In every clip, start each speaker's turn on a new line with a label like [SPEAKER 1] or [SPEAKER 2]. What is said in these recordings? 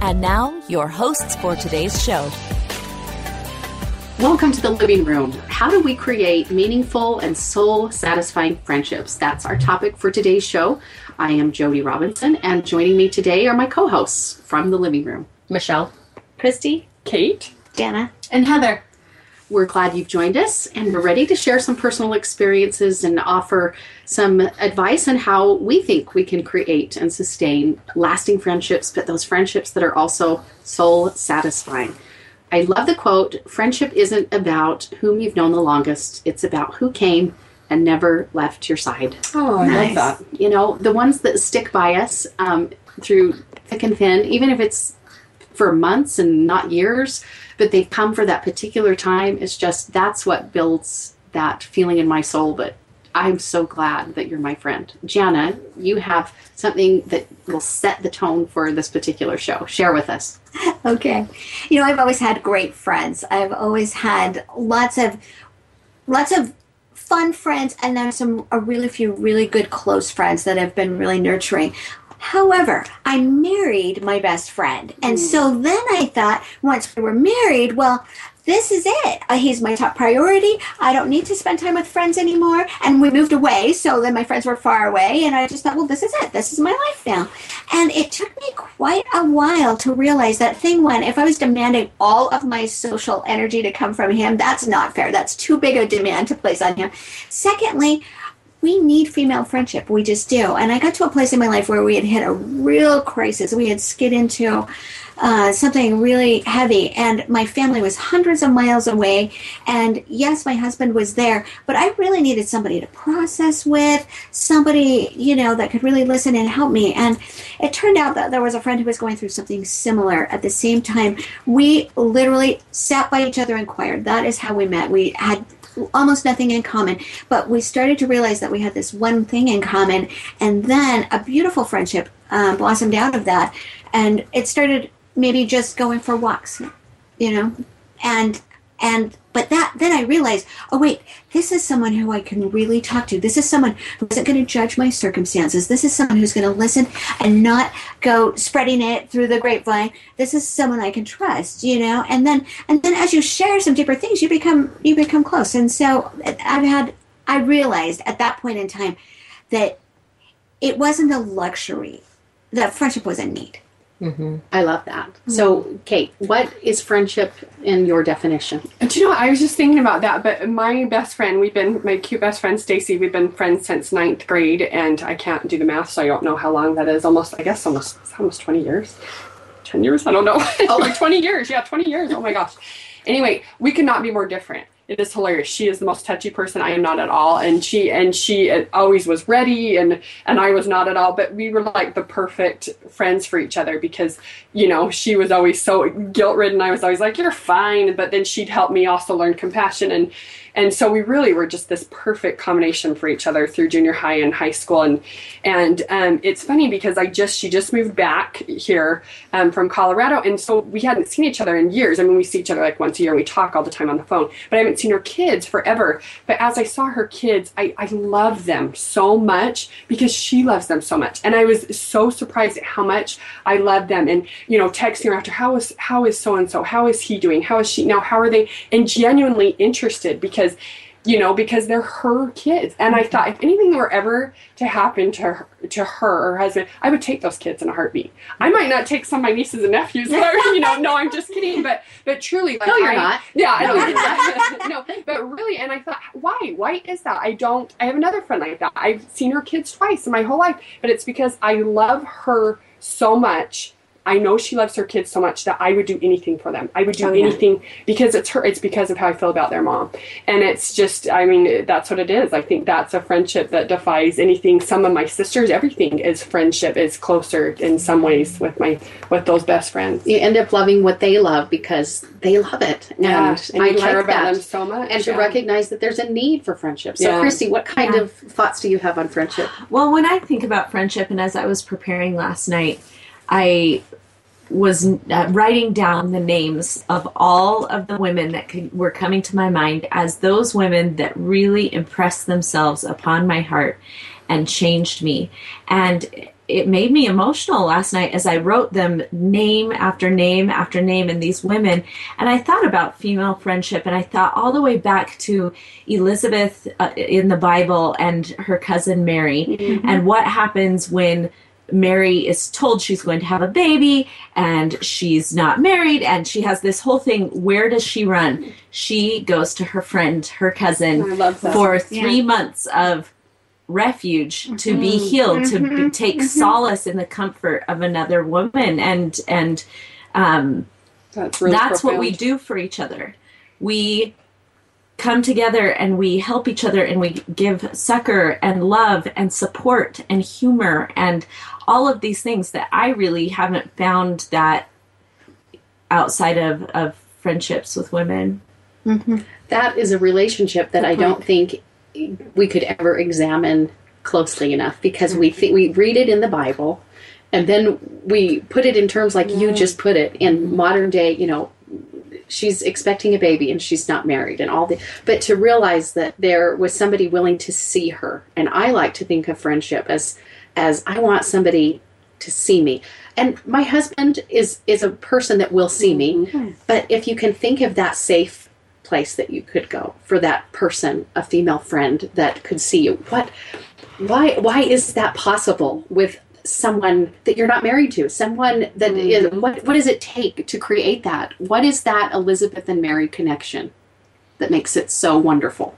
[SPEAKER 1] And now, your hosts for today's show.
[SPEAKER 2] Welcome to the living room. How do we create meaningful and soul satisfying friendships? That's our topic for today's show. I am Jody Robinson, and joining me today are my co hosts from the living room
[SPEAKER 3] Michelle,
[SPEAKER 4] Christy,
[SPEAKER 3] Kate,
[SPEAKER 4] Dana,
[SPEAKER 5] and Heather.
[SPEAKER 2] We're glad you've joined us, and we're ready to share some personal experiences and offer some advice on how we think we can create and sustain lasting friendships, but those friendships that are also soul satisfying. I love the quote Friendship isn't about whom you've known the longest, it's about who came and never left your side.
[SPEAKER 3] Oh, I
[SPEAKER 5] Nice.
[SPEAKER 3] love that.
[SPEAKER 2] You know, the ones that stick by us um, through thick and thin, even if it's for months and not years, but they've come for that particular time. It's just that's what builds that feeling in my soul. But I'm so glad that you're my friend. Jana, you have something that will set the tone for this particular show. Share with us.
[SPEAKER 4] Okay. You know, I've always had great friends. I've always had lots of lots of fun friends and then some a really few really good close friends that have been really nurturing. However, I married my best friend. And so then I thought once we were married, well, this is it. Uh, he's my top priority. I don't need to spend time with friends anymore. And we moved away, so then my friends were far away. And I just thought, well, this is it. This is my life now. And it took me quite a while to realize that thing when if I was demanding all of my social energy to come from him, that's not fair. That's too big a demand to place on him. Secondly, we need female friendship. We just do. And I got to a place in my life where we had hit a real crisis. We had skid into uh, something really heavy, and my family was hundreds of miles away. And yes, my husband was there, but I really needed somebody to process with, somebody, you know, that could really listen and help me. And it turned out that there was a friend who was going through something similar at the same time. We literally sat by each other and inquired. That is how we met. We had almost nothing in common, but we started to realize that we had this one thing in common, and then a beautiful friendship um, blossomed out of that, and it started maybe just going for walks, you know, and and but that then I realized, oh wait, this is someone who I can really talk to. This is someone who isn't going to judge my circumstances. This is someone who's going to listen and not go spreading it through the grapevine. This is someone I can trust, you know. And then and then as you share some deeper things, you become you become close. And so I've had I realized at that point in time that it wasn't a luxury. That friendship was a need. Mm-hmm.
[SPEAKER 2] I love that. So, Kate, what is friendship in your definition?
[SPEAKER 3] And do you know. I was just thinking about that. But my best friend, we've been my cute best friend Stacy. We've been friends since ninth grade, and I can't do the math, so I don't know how long that is. Almost, I guess, almost almost twenty years. Ten years? I don't know. Oh, like twenty years. Yeah, twenty years. Oh my gosh. Anyway, we could not be more different. It is hilarious. She is the most touchy person. I am not at all, and she and she always was ready, and and I was not at all. But we were like the perfect friends for each other because you know she was always so guilt ridden. I was always like, "You're fine," but then she'd help me also learn compassion, and and so we really were just this perfect combination for each other through junior high and high school. And and um, it's funny because I just she just moved back here um, from Colorado, and so we hadn't seen each other in years. I mean, we see each other like once a year. and We talk all the time on the phone, but I haven't seen her kids forever. But as I saw her kids, I, I love them so much because she loves them so much, and I was so surprised at how much I love them. And you know, texting her after how is how is so and so, how is he doing, how is she now, how are they, and genuinely interested because you know, because they're her kids. And I mm-hmm. thought if anything were ever to happen to her, to her or her husband, I would take those kids in a heartbeat. I might not take some of my nieces and nephews, but you know, no, I'm just kidding. But but truly, like
[SPEAKER 2] No, you're
[SPEAKER 3] I-
[SPEAKER 2] not.
[SPEAKER 3] Yeah, I no, but really, and I thought, why? Why is that? I don't. I have another friend like that. I've seen her kids twice in my whole life, but it's because I love her so much I know she loves her kids so much that I would do anything for them. I would do
[SPEAKER 4] Oh, yeah.
[SPEAKER 3] anything because it's her. It's because of how I feel about their mom, and it's just. I mean, that's what it is. I think that's a friendship that defies anything. Some of my sisters, everything is friendship is closer in some ways with my with those best friends.
[SPEAKER 2] You end up loving what they love because they love it.
[SPEAKER 3] Yeah,
[SPEAKER 2] and,
[SPEAKER 3] and
[SPEAKER 2] I
[SPEAKER 3] you care
[SPEAKER 2] like
[SPEAKER 3] about
[SPEAKER 2] that.
[SPEAKER 3] them so much,
[SPEAKER 2] And to recognize that there's a need for friendship. So,
[SPEAKER 3] Yeah.
[SPEAKER 2] Christy, what kind
[SPEAKER 1] Yeah.
[SPEAKER 2] of thoughts do you have on friendship?
[SPEAKER 1] Well, when I think about friendship, and as I was preparing last night, I was uh, writing down the names of all of the women that could, were coming to my mind as those women that really impressed themselves upon my heart and changed me. And it made me emotional last night as I wrote them name after name after name and these women. And I thought about female friendship and I thought all the way back to Elizabeth uh, in the Bible and her cousin Mary and what happens when Mary is told she's going to have a baby and she's not married and she has this whole thing. Where does she run? She goes to her friend, her cousin,
[SPEAKER 3] oh, that.
[SPEAKER 1] for three months of refuge to be mm-hmm. healed, to be, mm-hmm. take mm-hmm. solace in the comfort of another woman. And, and, um,
[SPEAKER 3] That's really
[SPEAKER 1] that's what we do for each other. We come together and we help each other and we give succor and love and support and humor and all of these things that I really haven't found that outside of, of friendships with women. Mm-hmm.
[SPEAKER 2] That is a relationship that I don't think we could ever examine closely enough because we th- we read it in the Bible and then we put it in terms like you just put it in modern day, you know, she's expecting a baby and she's not married and all the but to realize that there was somebody willing to see her and I like to think of friendship as as I want somebody to see me. And my husband is is a person that will see me, mm-hmm. but if you can think of that safe place that you could go for that person, a female friend that could see you. What why why is that possible with someone that you're not married to? Someone that is what what does it take to create that? What is that Elizabeth and Mary connection that makes it so wonderful?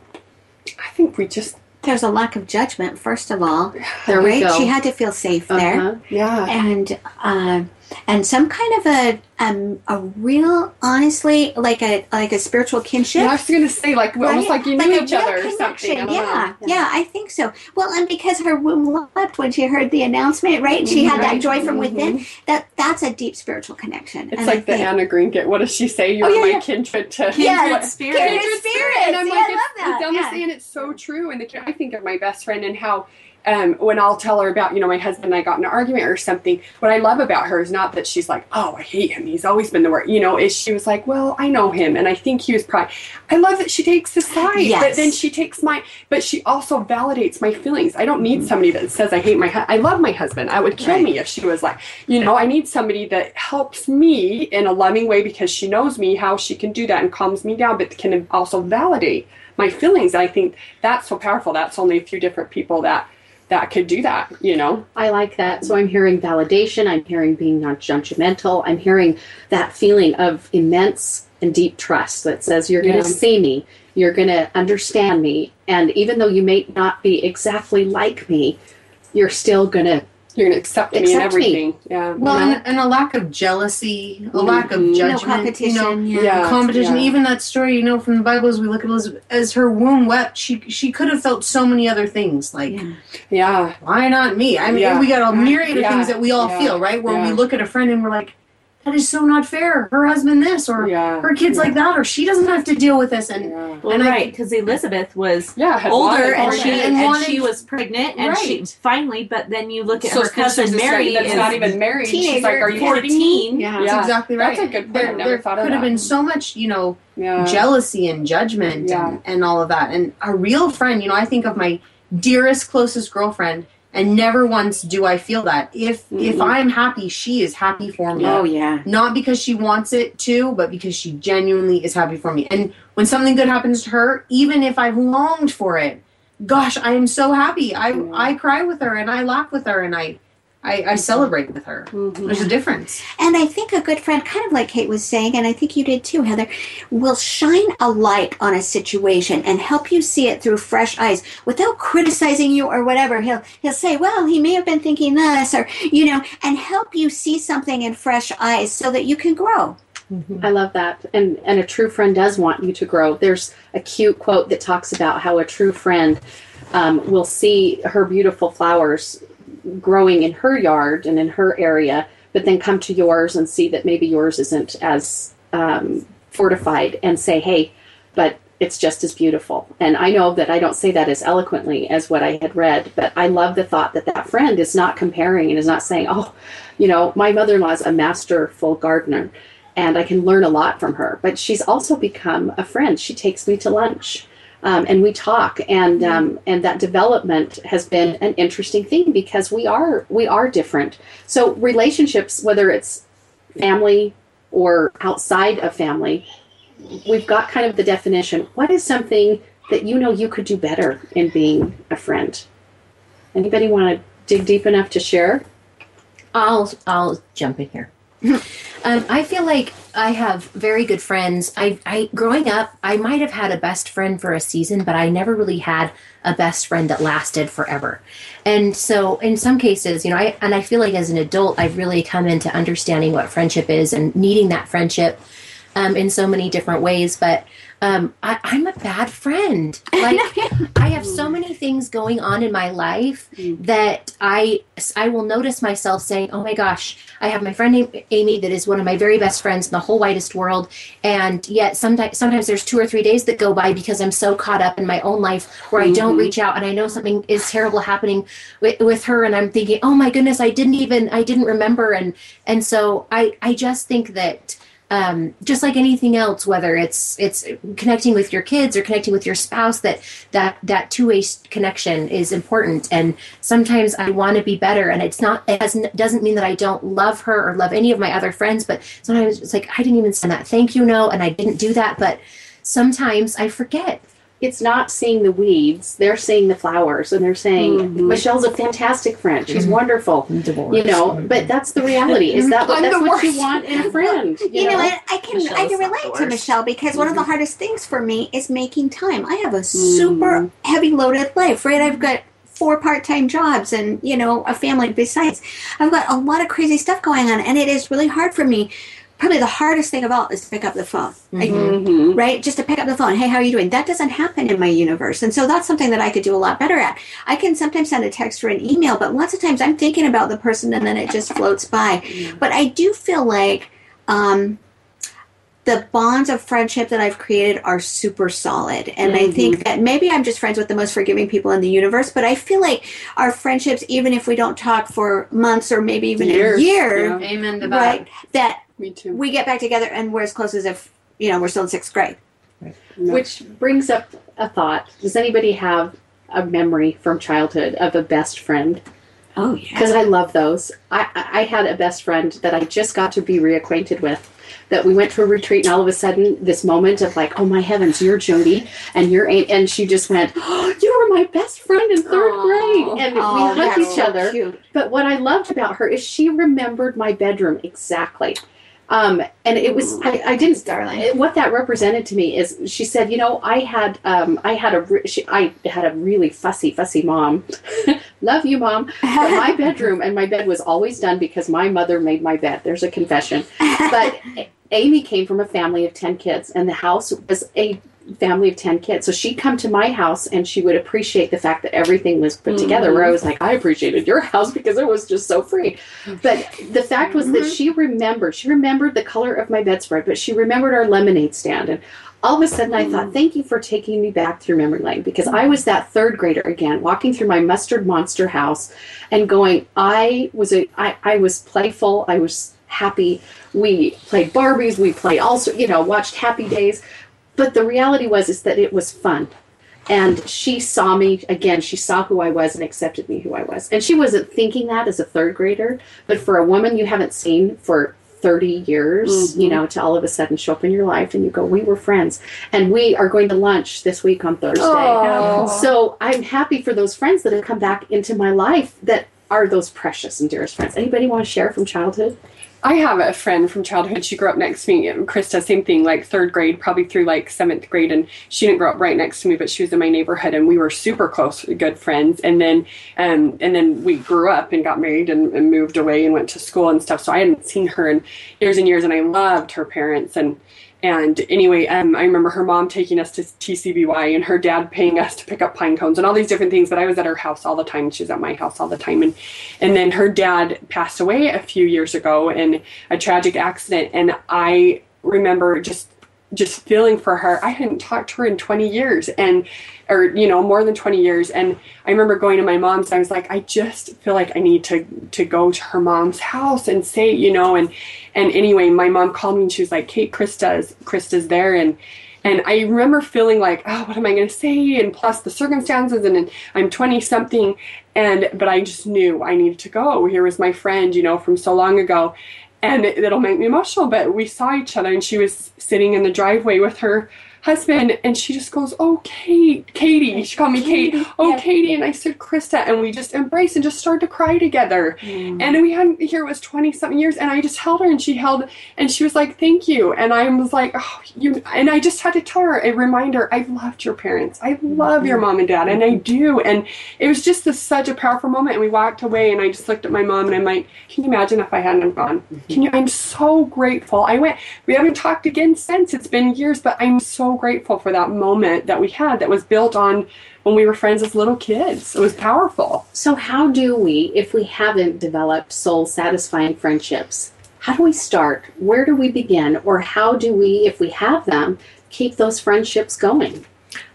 [SPEAKER 3] I think we just
[SPEAKER 4] There's a lack of judgment, first of all.
[SPEAKER 2] There we
[SPEAKER 4] right?
[SPEAKER 2] go.
[SPEAKER 4] She had to feel safe there.
[SPEAKER 2] Uh-huh.
[SPEAKER 3] yeah.
[SPEAKER 4] and uh, and some kind of a um, a real honestly like a like a spiritual kinship
[SPEAKER 3] Yeah, I was gonna say like we
[SPEAKER 4] almost
[SPEAKER 3] like you knew
[SPEAKER 4] a
[SPEAKER 3] each other or something. I
[SPEAKER 4] Yeah,
[SPEAKER 3] know.
[SPEAKER 4] yeah, I think so. Well, and because her womb leapt when she heard the announcement, right? She had that joy from within. That that's a deep spiritual connection.
[SPEAKER 3] It's
[SPEAKER 4] And I
[SPEAKER 3] like the
[SPEAKER 4] think-
[SPEAKER 3] Anne of Green Gables. What does she say? You're
[SPEAKER 4] Oh, yeah,
[SPEAKER 3] my
[SPEAKER 4] yeah.
[SPEAKER 3] kindred to
[SPEAKER 4] Yeah,
[SPEAKER 1] spirit.
[SPEAKER 4] Kindred spirits.
[SPEAKER 3] And I'm
[SPEAKER 4] Yeah,
[SPEAKER 3] like,
[SPEAKER 4] I love
[SPEAKER 3] it's,
[SPEAKER 4] that.
[SPEAKER 3] it's
[SPEAKER 4] Yeah.
[SPEAKER 3] and it's so true. And the, I think of my best friend and how. Um, when I'll tell her about, you know, my husband and I got in an argument or something, what I love about her is not that she's like, oh, I hate him. He's always been the worst. You know, is she was like, well, I know him and I think he was probably. I love that she takes his side, but then she takes my, but she also validates my feelings. I don't need somebody that says I hate my, hu- I love my husband. I would kill
[SPEAKER 4] Right.
[SPEAKER 3] me if she was like, you know, I need somebody that helps me in a loving way because she knows me how she can do that and calms me down, but can also validate my feelings. And I think that's so powerful. That's only a few different people that that could do that. You know,
[SPEAKER 2] I like that. So I'm hearing validation, I'm hearing being not judgmental, I'm hearing that feeling of immense and deep trust that says you're going to see me, you're going to understand me, and even though you may not be exactly like me, you're still going to
[SPEAKER 3] you're gonna accept, me and
[SPEAKER 2] Accept me.
[SPEAKER 3] everything. Yeah.
[SPEAKER 5] Well,
[SPEAKER 2] know?
[SPEAKER 5] and, and a lack of jealousy, a mm-hmm. lack of judgment,
[SPEAKER 4] no competition.
[SPEAKER 5] you know,
[SPEAKER 4] yeah.
[SPEAKER 3] Yeah.
[SPEAKER 5] competition.
[SPEAKER 3] yeah.
[SPEAKER 5] Even that story, you know, from the Bible, as we look at Elizabeth, as her womb wept, she she could have felt so many other things. Like,
[SPEAKER 4] Yeah.
[SPEAKER 3] yeah.
[SPEAKER 5] why not me? I mean,
[SPEAKER 3] Yeah.
[SPEAKER 5] we got a myriad of
[SPEAKER 3] Yeah.
[SPEAKER 5] things that we all
[SPEAKER 3] Yeah.
[SPEAKER 5] feel, right? Where
[SPEAKER 3] Yeah.
[SPEAKER 5] we look at a friend and we're like, that is so not fair. Her husband this, or
[SPEAKER 3] Yeah.
[SPEAKER 5] her kids
[SPEAKER 3] Yeah.
[SPEAKER 5] like that, or she doesn't have to deal with this. And
[SPEAKER 3] Yeah.
[SPEAKER 1] Well,
[SPEAKER 5] And
[SPEAKER 1] right, because Elizabeth was
[SPEAKER 3] Yeah.
[SPEAKER 1] older
[SPEAKER 3] wanted
[SPEAKER 1] and she
[SPEAKER 3] than-
[SPEAKER 5] and
[SPEAKER 1] and, she was pregnant and she finally but then you look at
[SPEAKER 3] so
[SPEAKER 1] her
[SPEAKER 3] then she's
[SPEAKER 1] cousin Mary
[SPEAKER 3] that's not even married. She's like, are you kidding me?
[SPEAKER 1] 14
[SPEAKER 2] yeah.
[SPEAKER 5] that's exactly right.
[SPEAKER 3] That's a good point.
[SPEAKER 5] There,
[SPEAKER 3] I never
[SPEAKER 5] there
[SPEAKER 3] thought of
[SPEAKER 5] could have
[SPEAKER 3] that.
[SPEAKER 5] been so much, you know,
[SPEAKER 3] Yeah.
[SPEAKER 5] jealousy and judgment
[SPEAKER 3] Yeah.
[SPEAKER 5] and, and all of that. And a real friend, you know, I think of my dearest, closest girlfriend, and never once do I feel that. If if
[SPEAKER 3] Mhm.
[SPEAKER 5] I'm happy, she is happy for me.
[SPEAKER 4] Oh yeah.
[SPEAKER 5] Not because she wants it to, but because she genuinely is happy for me. And when something good happens to her, even if I've longed for it, gosh, I am so happy. I. I cry with her and I laugh with her and I I, I mm-hmm. celebrate with her. Mm-hmm. There's a difference.
[SPEAKER 4] And I think a good friend, kind of like Kate was saying, and I think you did too, Heather, will shine a light on a situation and help you see it through fresh eyes without criticizing you or whatever. He'll he'll say, "Well, he may have been thinking this," or you know, and help you see something in fresh eyes so that you can grow. Mm-hmm.
[SPEAKER 2] I love that. And and a true friend does want you to grow. There's a cute quote that talks about how a true friend um, will see her beautiful flowers growing in her yard and in her area, but then come to yours and see that maybe yours isn't as um, fortified and say, hey, but it's just as beautiful. And I know that I don't say that as eloquently as what I had read, but I love the thought that that friend is not comparing and is not saying, oh, you know, my mother in law is a masterful gardener and I can learn a lot from her. But she's also become a friend. She takes me to lunch. Um, and we talk, and um, and that development has been an interesting thing because we are we are different. So relationships, whether it's family or outside of family, we've got kind of the definition. What is something that you know you could do better in being a friend? Anybody want to dig deep enough to share?
[SPEAKER 6] I'll I'll jump in here. um, I feel like I have very good friends. I, I growing up, I might have had a best friend for a season, but I never really had a best friend that lasted forever. And so, in some cases, you know, I and I feel like as an adult, I've really come into understanding what friendship is and needing that friendship um, in so many different ways. But um, I, I'm a bad friend. Like I have so many things going on in my life that I I will notice myself saying, "Oh my gosh, I have my friend Amy that is one of my very best friends in the whole widest world," and yet sometimes sometimes there's two or three days that go by because I'm so caught up in my own life where I don't reach out and I know something is terrible happening with, with her, and I'm thinking, "Oh my goodness, I didn't even I didn't remember," and and so I I just think that um, just like anything else, whether it's it's connecting with your kids or connecting with your spouse, that that that two way connection is important. And sometimes I want to be better, and it's not it has, doesn't mean that I don't love her or love any of my other friends, but sometimes it's like I didn't even send that thank you note, and I didn't do that. But sometimes I forget.
[SPEAKER 2] It's not seeing the weeds; they're seeing the flowers, and they're saying, mm-hmm. "Michelle's a fantastic friend. She's mm-hmm. wonderful."
[SPEAKER 6] Divorce.
[SPEAKER 2] You know, but that's the reality. Is that what that's what you want in a friend?
[SPEAKER 4] You, know, what? I can I
[SPEAKER 5] Michelle's
[SPEAKER 4] can relate to. Michelle because one of the hardest things for me is making time. I have a mm. super heavy loaded life, right? I've got four part time jobs and you know a family besides. I've got a lot of crazy stuff going on, and it is really hard for me. Probably the hardest thing of all is to pick up the phone, Like, mm-hmm. mm-hmm. right? Just to pick up the phone. Hey, how are you doing? That doesn't happen in my universe, and so that's something that I could do a lot better at. I can sometimes send a text or an email, but lots of times I'm thinking about the person and then it just floats by. Mm-hmm. But I do feel like. Um, the bonds of friendship that I've created are super solid. And I think that maybe I'm just friends with the most forgiving people in the universe, but I feel like our friendships, even if we don't talk for months or maybe even
[SPEAKER 2] Years,
[SPEAKER 4] a year,
[SPEAKER 2] yeah.
[SPEAKER 5] Amen to that.
[SPEAKER 4] right, that
[SPEAKER 3] Me too.
[SPEAKER 4] we get back together and we're as close as if, you know, we're still in sixth grade.
[SPEAKER 2] Which brings up a thought. Does anybody have a memory from childhood of a best friend?
[SPEAKER 4] Oh, yeah.
[SPEAKER 2] Because I love those. I, I I had a best friend that I just got to be reacquainted with. That we went to a retreat, and all of a sudden, this moment of like, oh my heavens, you're Jody, and you're Amy, and she just went, oh, you were my best friend in third
[SPEAKER 3] Aw.
[SPEAKER 2] grade, and
[SPEAKER 4] Oh,
[SPEAKER 2] we hugged each
[SPEAKER 4] so
[SPEAKER 2] other.
[SPEAKER 4] cute.
[SPEAKER 2] But what I loved about her is she remembered my bedroom exactly. Um, and it was I, I didn't
[SPEAKER 4] Darling.
[SPEAKER 2] it- what that represented to me is she said you know I had um, I had a she, I had a really fussy fussy mom. Love you mom. But my bedroom and my bed was always done because my mother made my bed. There's a confession. But Amy came from a family of 10 kids and the house was a family of 10 kids. So she'd come to my house and she would appreciate the fact that everything was put mm. together where I was like I appreciated your house because it was just so free. But the fact was that mm-hmm. she remembered she remembered the color of my bedspread but she remembered our lemonade stand. And all of a sudden I thought mm. thank you for taking me back through memory lane because I was that third grader again walking through my mustard monster house and going I was a I, I was playful I was happy. We played Barbies we played also you know watched Happy Days but the reality was is that it was fun. And she saw me again she saw who i was and accepted me who i was. And she wasn't thinking that as a third grader but for a woman you haven't seen for 30 years you mm-hmm. know to all of a sudden show up in your life and you go we were friends. And we are going to lunch this week on thursday.
[SPEAKER 3] Aw.
[SPEAKER 2] so i'm happy for those friends that have come back into my life that are those precious and dearest friends? Anybody want to share from childhood?
[SPEAKER 3] I have a friend from childhood. She grew up next to me. Krista, same thing, like third grade, probably through like seventh grade. And she didn't grow up right next to me, but she was in my neighborhood, and we were super close, good friends. And then, um, and then we grew up and got married and, and moved away and went to school and stuff. So I hadn't seen her in years and years, and I loved her parents and and anyway, um, I remember her mom taking us to TCBY and her dad paying us to pick up pine cones and all these different things. But I was at her house all the time. She was at my house all the time. And and then her dad passed away a few years ago in a tragic accident. And I remember just just feeling for her. I hadn't talked to her in 20 years and or you know more than 20 years and I remember going to my mom's I was like I just feel like I need to to go to her mom's house and say you know and and anyway my mom called me and she was like Kate Krista's Krista's there and and I remember feeling like, oh, what am I going to say? And plus the circumstances, and, and I'm 20 something, and but I just knew I needed to go. Here was my friend, you know, from so long ago, and it, it'll make me emotional. But we saw each other, and she was sitting in the driveway with her husband, and she just goes, "Oh, Kate, Katie." She called me Kate. Oh,
[SPEAKER 4] Yeah.
[SPEAKER 3] Katie, and I said Krista, and we just embraced and just started to cry together.
[SPEAKER 2] Mm.
[SPEAKER 3] And we hadn't here it was twenty something years, and I just held her, and she held, and she was like, "Thank you," and I was like, "Oh, you," and I just had to tell her a reminder. I loved your parents. I love your mom and dad, and I do. And it was just this, such a powerful moment. And we walked away, and I just looked at my mom, and I'm like, "Can you imagine if I hadn't gone? Can you?" I'm so grateful. I went. We haven't talked again since. It's been years, but I'm so grateful for that moment that we had that was built on when we were friends as little kids. It was powerful.
[SPEAKER 2] So, how do we, if we haven't developed soul satisfying friendships, how do we start? Where do we begin? Or how do we, if we have them, keep those friendships going?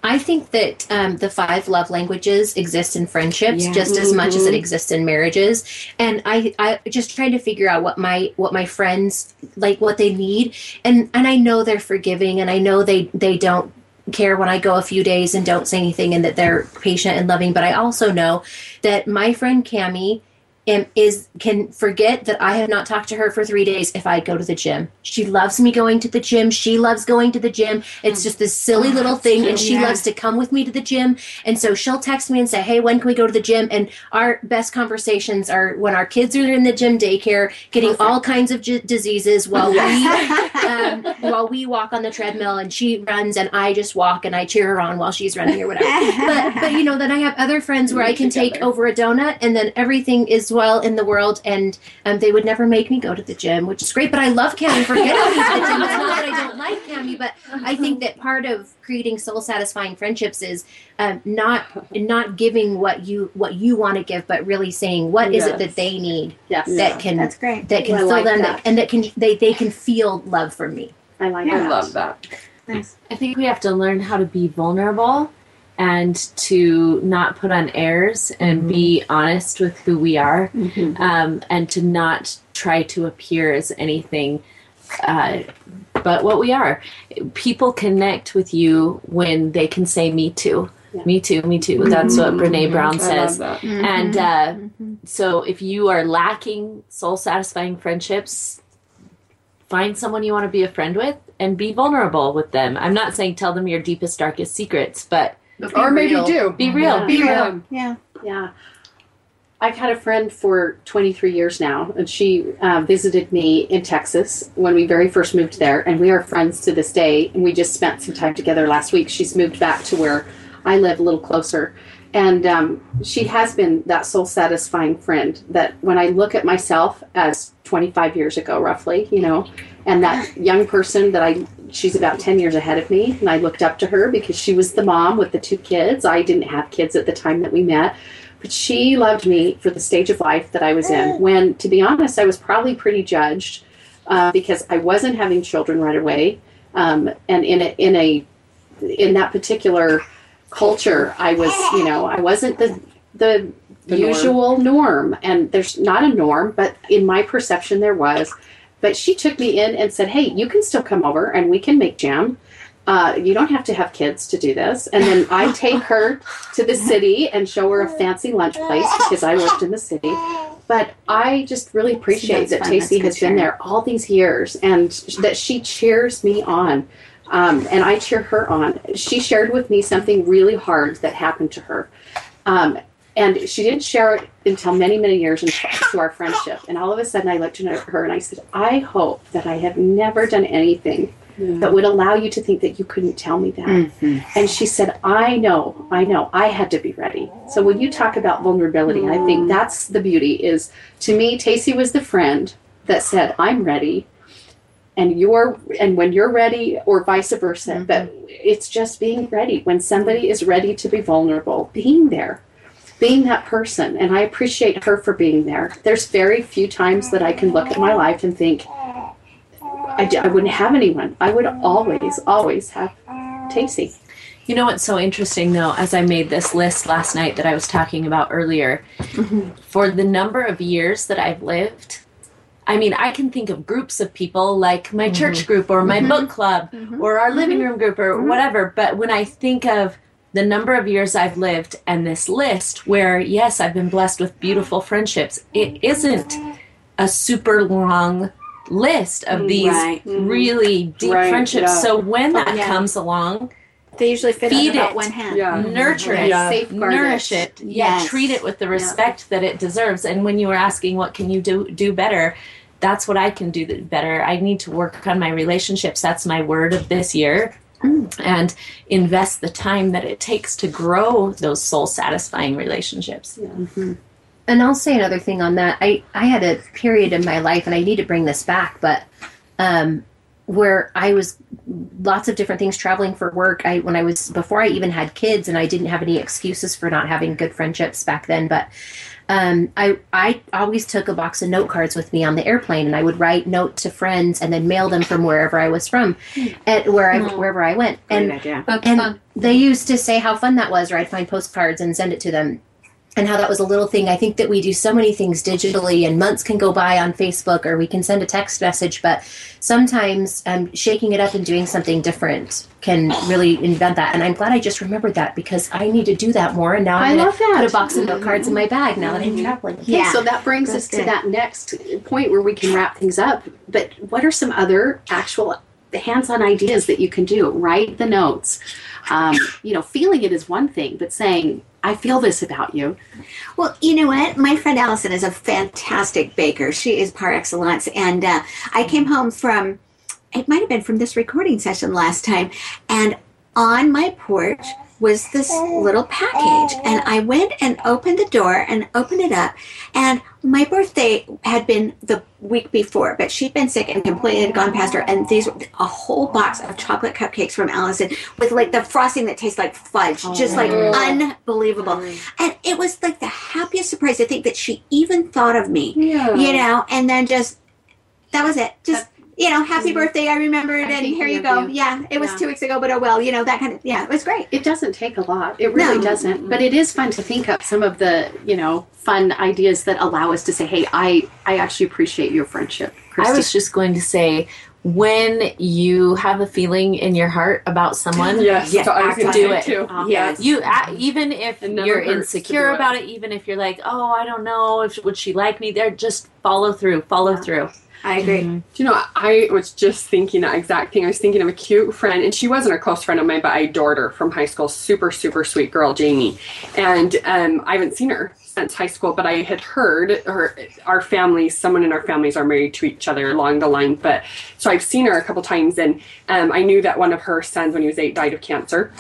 [SPEAKER 6] I think that um, the five love languages exist in friendships
[SPEAKER 2] Yeah.
[SPEAKER 6] just as much as it
[SPEAKER 3] Mhm.
[SPEAKER 6] exists in marriages, and I I just trying to figure out what my what my friends like what they need, and and I know they're forgiving, and I know they they don't care when I go a few days and don't say anything, and that they're patient and loving, but I also know that my friend Cami. Am- is can forget that I have not talked to her for three days if I go to the gym. She loves me going to the gym. She loves going to the gym. It's just this silly little thing, and she
[SPEAKER 4] Yeah.
[SPEAKER 6] loves to come with me to the gym. And so she'll text me and say, "Hey, when can we go to the gym?" And our best conversations are when our kids are in the gym daycare, getting all kinds of j- diseases while we um, while we walk on the treadmill, and she runs, and I just walk and I cheer her on while she's running or whatever. but but you know, then I have other friends where I can take over a donut, and then everything is well in the world, and um, they would never make me go to the gym, which is great. But I love Cami for getting me to the gym. It's not that I don't like Cami, but I think that part of creating soul satisfying friendships is um, not not giving what you what you want to give, but really saying what is it that they need
[SPEAKER 2] Yes.
[SPEAKER 6] that can
[SPEAKER 4] That's great.
[SPEAKER 6] that can
[SPEAKER 2] I
[SPEAKER 6] fill
[SPEAKER 2] like
[SPEAKER 6] them
[SPEAKER 2] that.
[SPEAKER 6] and that can they they can feel love from me.
[SPEAKER 2] I like
[SPEAKER 3] I
[SPEAKER 2] that.
[SPEAKER 3] love that.
[SPEAKER 4] Nice.
[SPEAKER 7] I think we have to learn how to be vulnerable and to not put on airs and be honest with who we are
[SPEAKER 2] Mhm.
[SPEAKER 7] um, and to not try to appear as anything uh, but what we are. People connect with you when they can say, Me too.
[SPEAKER 2] Yeah.
[SPEAKER 7] Me too, me too. That's what Brene Brown
[SPEAKER 3] I love
[SPEAKER 7] says. And uh, so if you are lacking soul satisfying friendships, find someone you want to be a friend with and be vulnerable with them. I'm not saying tell them your deepest, darkest secrets, but
[SPEAKER 3] Or maybe
[SPEAKER 6] real.
[SPEAKER 3] do.
[SPEAKER 7] be real.
[SPEAKER 3] Be real.
[SPEAKER 4] Yeah.
[SPEAKER 2] Yeah. I've had a friend for 23 years now, and she uh, visited me in Texas when we very first moved there, and we are friends to this day. And we just spent some time together last week. She's moved back to where I live, a little closer, and um, she has been that soul satisfying friend. That when I look at myself as 25 years ago, roughly, you know, and that young person that I, she's about 10 years ahead of me, and I looked up to her because she was the mom with the two kids. I didn't have kids at the time that we met but she loved me for the stage of life that I was in. When, to be honest, I was probably pretty judged uh, because I wasn't having children right away, um, and in a, in a in that particular culture, I was you know I wasn't the the,
[SPEAKER 3] The norm.
[SPEAKER 2] usual norm. and there's not a norm, but in my perception there was. But she took me in and said, "Hey, you can still come over and we can make jam." Uh, you don't have to have kids to do this. And then I take her to the city and show her a fancy lunch place because I worked in the city. But I just really appreciate that
[SPEAKER 4] fun.
[SPEAKER 2] Tacey has been there all these years and that she cheers me on. Um, and I cheer her on. She shared with me something really hard that happened to her. Um, And she didn't share it until many, many years into our friendship. And all of a sudden, I looked at her and I said, I hope that I have never done anything that would allow you to think that you couldn't tell me that. Mm-hmm. And she said, I know, I know, I had to be ready. So when you talk about vulnerability, I think mm. that's the beauty is to me, Tacy was the friend that said, I'm ready. And you're and when you're ready or vice versa. Mm-hmm. But it's just being ready. When somebody is ready to be vulnerable, being there. Being that person. And I appreciate her for being there. There's very few times that I can look at my life and think, "I wouldn't have anyone. I would always, always have Tacey.
[SPEAKER 1] You know what's so interesting though, as I made this list last night that I was talking about earlier, mm-hmm. for the number of years that I've lived, I mean, I can think of groups of people like my church mm-hmm. group or my mm-hmm. book club or our living room group or whatever. But when I think of the number of years I've lived and this list, where yes, I've been blessed with beautiful friendships, it isn't a super long list of mm, these
[SPEAKER 4] Right. Mm-hmm.
[SPEAKER 1] really deep
[SPEAKER 3] Right,
[SPEAKER 1] friendships.
[SPEAKER 3] yeah.
[SPEAKER 1] So when that
[SPEAKER 4] Yeah.
[SPEAKER 1] comes along,
[SPEAKER 4] They usually fit
[SPEAKER 1] Feed
[SPEAKER 4] about
[SPEAKER 1] it.
[SPEAKER 4] one hand.
[SPEAKER 3] Yeah. Mm-hmm.
[SPEAKER 1] nurture it,
[SPEAKER 3] Yeah.
[SPEAKER 2] Safeguard
[SPEAKER 1] nourish
[SPEAKER 2] it.
[SPEAKER 1] it, yeah,
[SPEAKER 4] Yes.
[SPEAKER 1] treat it with the respect that it deserves. And when you were asking what can you do do better, that's what I can do better. I need to work on my relationships. That's my word of this year. And invest the time that it takes to grow those soul satisfying relationships.
[SPEAKER 6] And I'll say another thing on that. I, I had a period in my life, and I need to bring this back, but um, where I was lots of different things traveling for work. I when I was before I even had kids, and I didn't have any excuses for not having good friendships back then. But um, I I always took a box of note cards with me on the airplane, and I would write note to friends and then mail them from wherever I was from, and where I wherever I went. And
[SPEAKER 5] idea.
[SPEAKER 3] That's
[SPEAKER 6] and
[SPEAKER 3] fun.
[SPEAKER 6] they used to say how fun that was, or I'd find postcards and send it to them. And how that was a little thing. I think that we do so many things digitally, and months can go by on Facebook, or we can send a text message. But sometimes um, shaking it up and doing something different can really invent that. And I'm glad I just remembered that because I need to do that more. And now
[SPEAKER 2] I
[SPEAKER 6] I'm gonna
[SPEAKER 2] love that.
[SPEAKER 6] put a box of note cards in my bag now that I'm traveling.
[SPEAKER 2] Okay,
[SPEAKER 4] Yeah.
[SPEAKER 2] so that brings
[SPEAKER 4] That's
[SPEAKER 2] us to that next point where we can wrap things up. But what are some other actual hands-on ideas that you can do? Write the notes. Um, you know, feeling it is one thing, but saying, "I feel this about you."
[SPEAKER 4] Well, you know what? My friend Allison is a fantastic baker. She is par excellence. And uh, I came home from, it might have been from this recording session last time, and on my porch was this little package. And I went and opened the door and opened it up. And my birthday had been the week before, but she'd been sick and completely had gone past her. And these were a whole box of chocolate cupcakes from Allison with like the frosting that tastes like fudge, oh, just like unbelievable. And it was like the happiest surprise to think that she even thought of me,
[SPEAKER 3] Yeah.
[SPEAKER 4] you know, and then just that was it. Just you know, happy birthday. I remembered,
[SPEAKER 2] I'm
[SPEAKER 4] and here you go.
[SPEAKER 2] you.
[SPEAKER 4] Yeah, it was
[SPEAKER 2] Yeah.
[SPEAKER 4] two weeks ago, but oh well, you know that kind of. Yeah, it was great.
[SPEAKER 2] It doesn't take a lot. It really
[SPEAKER 4] No.
[SPEAKER 2] doesn't. But it is fun to think up some of the, you know, fun ideas that allow us to say, "Hey, I I actually appreciate your friendship."
[SPEAKER 1] I was just going to say, when you have a feeling in your heart about someone,
[SPEAKER 3] Yes,
[SPEAKER 2] Yeah,
[SPEAKER 3] so I was
[SPEAKER 2] act
[SPEAKER 3] gonna
[SPEAKER 1] do
[SPEAKER 3] say
[SPEAKER 1] it.
[SPEAKER 3] too.
[SPEAKER 2] Uh,
[SPEAKER 3] Yes.
[SPEAKER 1] you a- even if
[SPEAKER 3] It
[SPEAKER 1] you're insecure
[SPEAKER 3] do it.
[SPEAKER 1] about it even if you're like oh i don't know if would she like me there just follow through follow through
[SPEAKER 4] I agree.
[SPEAKER 3] Do you know, I was just thinking that exact thing. I was thinking of a cute friend, and she wasn't a close friend of mine, but I adored her from high school. Super, super sweet girl, Jamie. And um, I haven't seen her since high school, but I had heard her, our families, someone in our families are married to each other along the line. But so I've seen her a couple times, and um, I knew that one of her sons, when he was eight, died of cancer.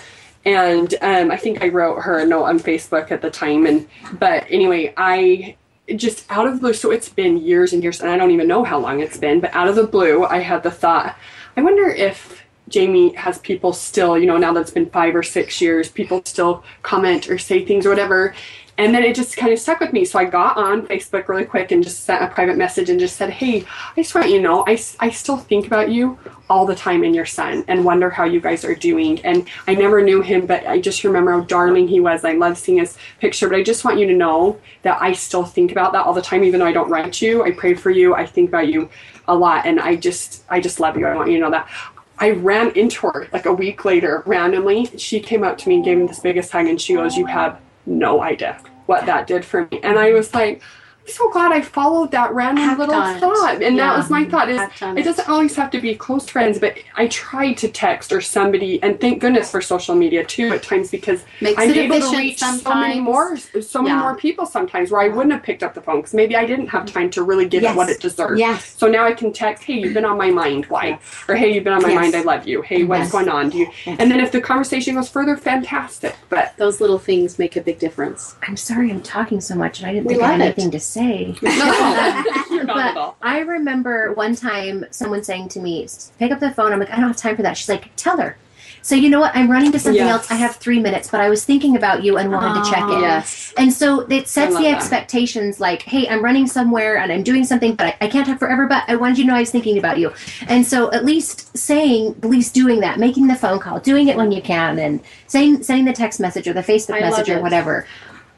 [SPEAKER 3] And um, I think I wrote her a note on Facebook at the time. And but anyway, I just out of the blue, so it's been years and years, and I don't even know how long it's been, but out of the blue, I had the thought, I wonder if Jamie has people still, you know, now that it's been five or six years, people still comment or say things or whatever. And then it just kind of stuck with me. So I got on Facebook really quick and just sent a private message and just said, Hey, I just want you to know, I, I still think about you all the time and your son and wonder how you guys are doing. And I never knew him, but I just remember how darling he was. I love seeing his picture, but I just want you to know that I still think about that all the time, even though I don't write you. I pray for you. I think about you a lot. And I just, I just love you. I want you to know that. I ran into her like a week later randomly. She came up to me and gave me this biggest hug and she goes, You have no idea what that did for me. And I was like, so glad I followed that random
[SPEAKER 2] Act
[SPEAKER 3] little
[SPEAKER 2] on it.
[SPEAKER 3] thought. And
[SPEAKER 2] Yeah.
[SPEAKER 3] that was my thought is it
[SPEAKER 2] it.
[SPEAKER 3] doesn't always have to be close friends, but I tried to text or somebody and thank goodness for social media too at times because
[SPEAKER 2] Makes
[SPEAKER 3] I'm
[SPEAKER 2] it
[SPEAKER 3] able to
[SPEAKER 2] efficient
[SPEAKER 3] reach so many more so many
[SPEAKER 2] Yeah.
[SPEAKER 3] more people sometimes where I wouldn't have picked up the phone because maybe I didn't have time to really give
[SPEAKER 4] Yes.
[SPEAKER 3] it what it deserved.
[SPEAKER 4] Yes.
[SPEAKER 3] So now I can text, hey, you've been on my mind, why? Or hey, you've been on my
[SPEAKER 4] Yes.
[SPEAKER 3] mind, I love you. Hey, what's
[SPEAKER 4] Yes.
[SPEAKER 3] going on? Do you
[SPEAKER 4] Yes.
[SPEAKER 3] and then if the conversation goes further, fantastic. But
[SPEAKER 2] Those little things make a big difference.
[SPEAKER 6] I'm sorry I'm talking so much and I didn't
[SPEAKER 2] We
[SPEAKER 6] think I had
[SPEAKER 2] love it.
[SPEAKER 6] anything to say.
[SPEAKER 3] No, you're not at
[SPEAKER 6] But. I remember one time someone saying to me, pick up the phone. I'm like, I don't have time for that. She's like, tell her. So you know what? I'm running to something
[SPEAKER 3] Yes.
[SPEAKER 6] else. I have three minutes, but I was thinking about you and wanted to check in.
[SPEAKER 2] Yes.
[SPEAKER 6] And so it sets
[SPEAKER 3] love
[SPEAKER 6] the
[SPEAKER 3] that.
[SPEAKER 6] expectations like, hey, I'm running somewhere and I'm doing something, but I, I can't talk forever, but I wanted you to know I was thinking about you. And so at least saying, at least doing that, making the phone call, doing it when you can, and saying, sending the text message or the Facebook
[SPEAKER 2] I
[SPEAKER 6] message or whatever.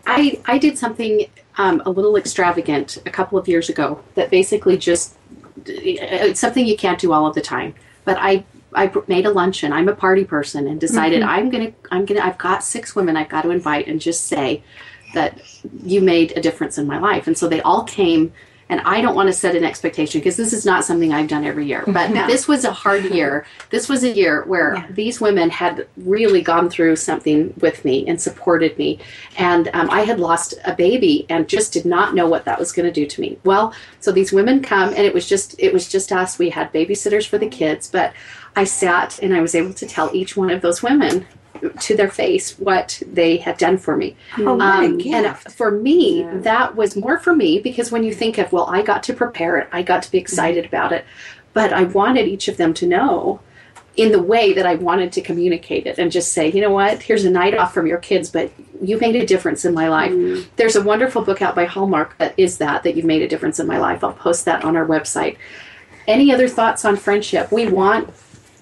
[SPEAKER 2] I, I did something um, a little extravagant a couple of years ago that basically just it's something you can't do all of the time. But I I made a luncheon. I'm a party person and decided I'm gonna I'm gonna I've got six women I've got to invite and just say that you made a difference in my life. And so they all came. And I don't want to set an expectation because this is not something I've done every year. But this was a hard year. This was a year where
[SPEAKER 4] Yeah.
[SPEAKER 2] these women had really gone through something with me and supported me. And um, I had lost a baby and just did not know what that was going to do to me. Well, so these women come and it was just it was just us. We had babysitters for the kids, but I sat and I was able to tell each one of those women to their face what they had done for me.
[SPEAKER 4] Oh, what a
[SPEAKER 2] Um,
[SPEAKER 4] gift.
[SPEAKER 2] and for me,
[SPEAKER 3] Yeah.
[SPEAKER 2] that was more for me because when you think of, well, I got to prepare it, I got to be mm-hmm. excited about it, but I wanted each of them to know in the way that I wanted to communicate it and just say, you know what, here's a night off from your kids, but you made a difference in my life. Mm-hmm. There's a wonderful book out by Hallmark that is that, that you've made a difference in my life. I'll post that on our website. Any other thoughts on friendship? We want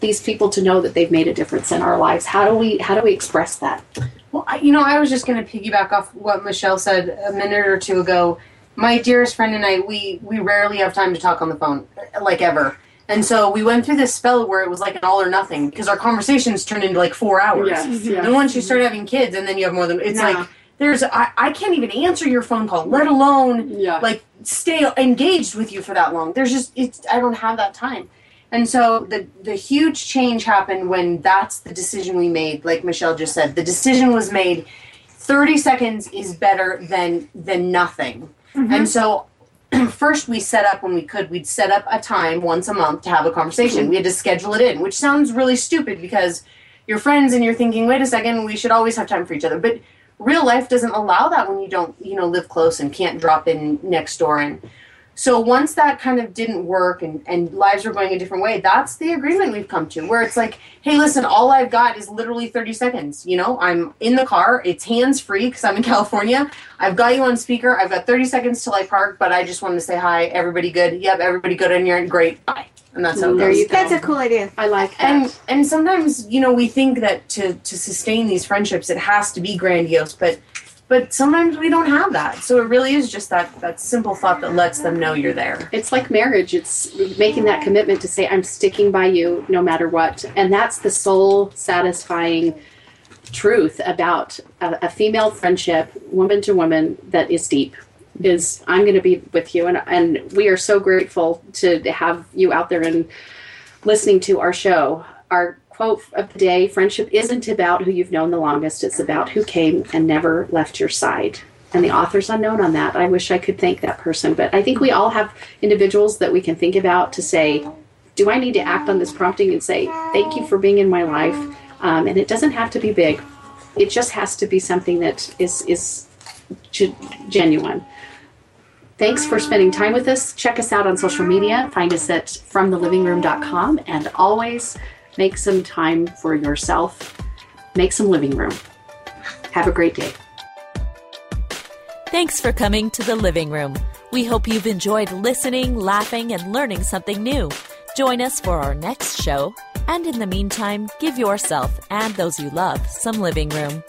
[SPEAKER 2] these people to know that they've made a difference in our lives. How do we how do we express that?
[SPEAKER 5] Well, I, you know, I was just going to piggyback off what Michelle said a minute or two ago. My dearest friend and I, we we rarely have time to talk on the phone, like ever. And so we went through this spell where it was like an all or nothing because our conversations turned into like four hours.
[SPEAKER 3] Yes, yes.
[SPEAKER 5] And once you start having kids, and then you have more than it's
[SPEAKER 2] Yeah.
[SPEAKER 5] like there's I, I can't even answer your phone call, let alone
[SPEAKER 3] Yeah.
[SPEAKER 5] like stay engaged with you for that long. There's just it's I don't have that time. And so the the huge change happened when that's the decision we made. Like Michelle just said, the decision was made. Thirty seconds is better than than nothing. Mm-hmm. And so first we set up when we could we'd set up a time once a month to have a conversation we had to schedule it in which sounds really stupid because you're friends and you're thinking wait a second we should always have time for each other but real life doesn't allow that when you don't you know live close and can't drop in next door and so once that kind of didn't work and, and lives were going a different way, that's the agreement we've come to where it's like, hey, listen, all I've got is literally 30 seconds. You know, I'm in the car, it's hands free because I'm in California. I've got you on speaker. I've got 30 seconds till I park, but I just wanted to say hi. Everybody good? Yep, everybody good on your end. Great. Bye. And that's how it
[SPEAKER 2] There
[SPEAKER 5] goes.
[SPEAKER 2] you go.
[SPEAKER 4] That's a cool idea.
[SPEAKER 2] I like that.
[SPEAKER 5] And and sometimes you know we think that to to sustain these friendships it has to be grandiose, but but sometimes we don't have that. So it really is just that that simple thought that lets them know you're there.
[SPEAKER 2] It's like marriage. It's making that commitment to say, I'm sticking by you no matter what. And that's the soul satisfying truth about a, a female friendship, woman to woman, that is deep. Is I'm going to be with you, and and we are so grateful to have you out there and listening to our show. Our quote of the day: "Friendship isn't about who you've known the longest; it's about who came and never left your side." And the author's unknown on that. I wish I could thank that person, but I think we all have individuals that we can think about to say, "Do I need to act on this prompting and say thank you for being in my life?" Um, and it doesn't have to be big; it just has to be something that is is ge- genuine. Thanks for spending time with us. Check us out on social media. Find us at fromthelivingroom.com and always make some time for yourself. Make some living room. Have a great day.
[SPEAKER 1] Thanks for coming to the living room. We hope you've enjoyed listening, laughing, and learning something new. Join us for our next show, and in the meantime, give yourself and those you love some living room.